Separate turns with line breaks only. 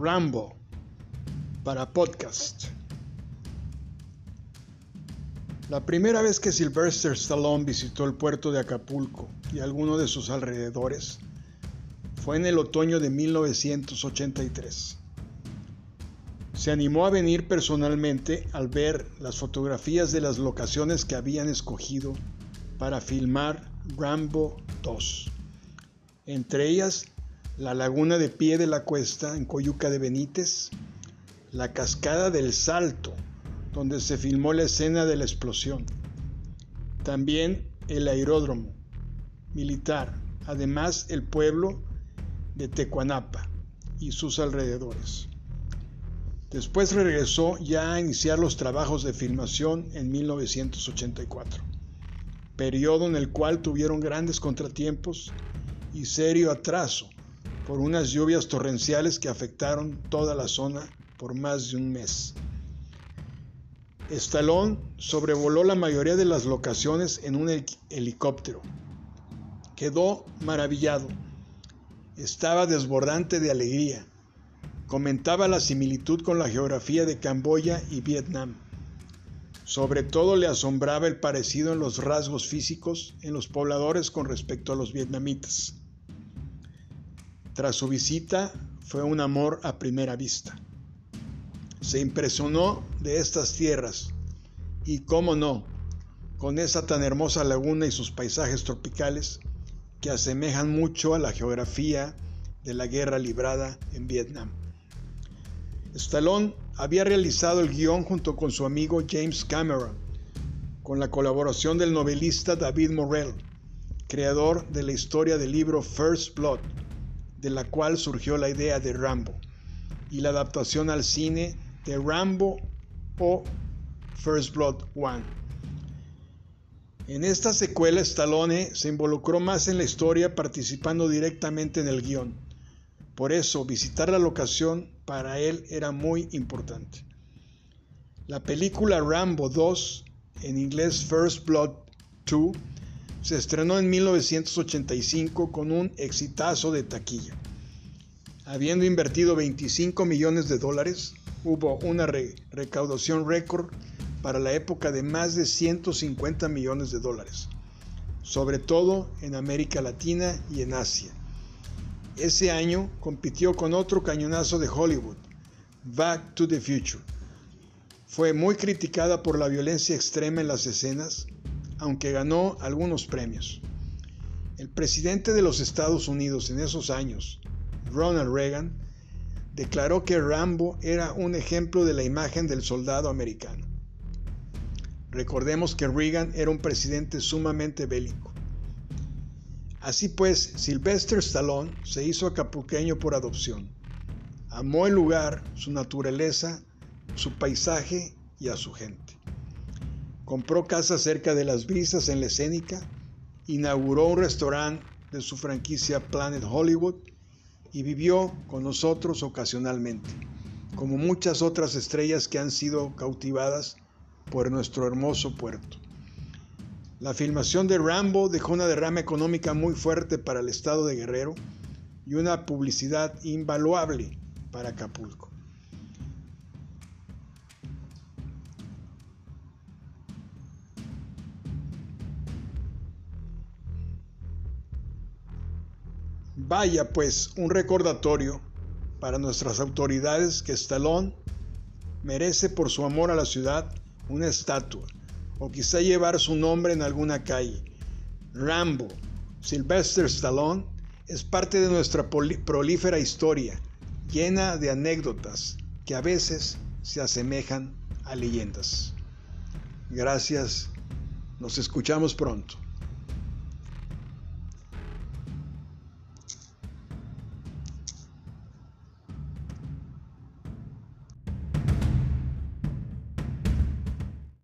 Rambo para podcast. La primera vez que Sylvester Stallone visitó el puerto de Acapulco y alguno de sus alrededores fue en el otoño de 1983. Se animó a venir personalmente al ver las fotografías de las locaciones que habían escogido para filmar Rambo 2. Entre ellas, la laguna de pie de la cuesta en Coyuca de Benítez, la cascada del Salto, donde se filmó la escena de la explosión. También el aeródromo militar, además el pueblo de Tecuanapa y sus alrededores. Después regresó ya a iniciar los trabajos de filmación en 1984, periodo en el cual tuvieron grandes contratiempos y serio atraso por unas lluvias torrenciales que afectaron toda la zona por más de un mes. Stallone sobrevoló la mayoría de las locaciones en un helicóptero. Quedó maravillado. Estaba desbordante de alegría Comentaba la similitud con la geografía de Camboya y Vietnam. Sobre todo le asombraba el parecido en los rasgos físicos en los pobladores con respecto a los vietnamitas. Tras su visita fue un amor a primera vista. Se impresionó de estas tierras y, cómo no, con esa tan hermosa laguna y sus paisajes tropicales que asemejan mucho a la geografía de la guerra librada en Vietnam. Stallone había realizado el guion junto con su amigo James Cameron, con la colaboración del novelista David Morrell, creador de la historia del libro First Blood, de la cual surgió la idea de Rambo, y la adaptación al cine de Rambo o First Blood 1. En esta secuela Stallone se involucró más en la historia participando directamente en el guion. Por eso visitar la locación para él era muy importante. La película Rambo 2, en inglés First Blood 2, se estrenó en 1985 con un exitazo de taquilla. Habiendo invertido 25 millones de dólares, hubo una recaudación récord para la época de más de 150 millones de dólares, sobre todo en América Latina y en Asia. Ese año compitió con otro cañonazo de Hollywood, Back to the Future. Fue muy criticada por la violencia extrema en las escenas, aunque ganó algunos premios. El presidente de los Estados Unidos en esos años, Ronald Reagan, declaró que Rambo era un ejemplo de la imagen del soldado americano. Recordemos que Reagan era un presidente sumamente bélico. Así pues, Sylvester Stallone se hizo acapulqueño por adopción. Amó el lugar, su naturaleza, su paisaje y a su gente. Compró casa cerca de las brisas en la escénica, inauguró un restaurante de su franquicia Planet Hollywood y vivió con nosotros ocasionalmente, como muchas otras estrellas que han sido cautivadas por nuestro hermoso puerto. La filmación de Rambo dejó una derrama económica muy fuerte para el estado de Guerrero y una publicidad invaluable para Acapulco. Vaya pues un recordatorio para nuestras autoridades que Stallone merece por su amor a la ciudad una estatua o quizá llevar su nombre en alguna calle. Rambo, Sylvester Stallone, es parte de nuestra prolífera historia, llena de anécdotas que a veces se asemejan a leyendas. Gracias, nos escuchamos pronto.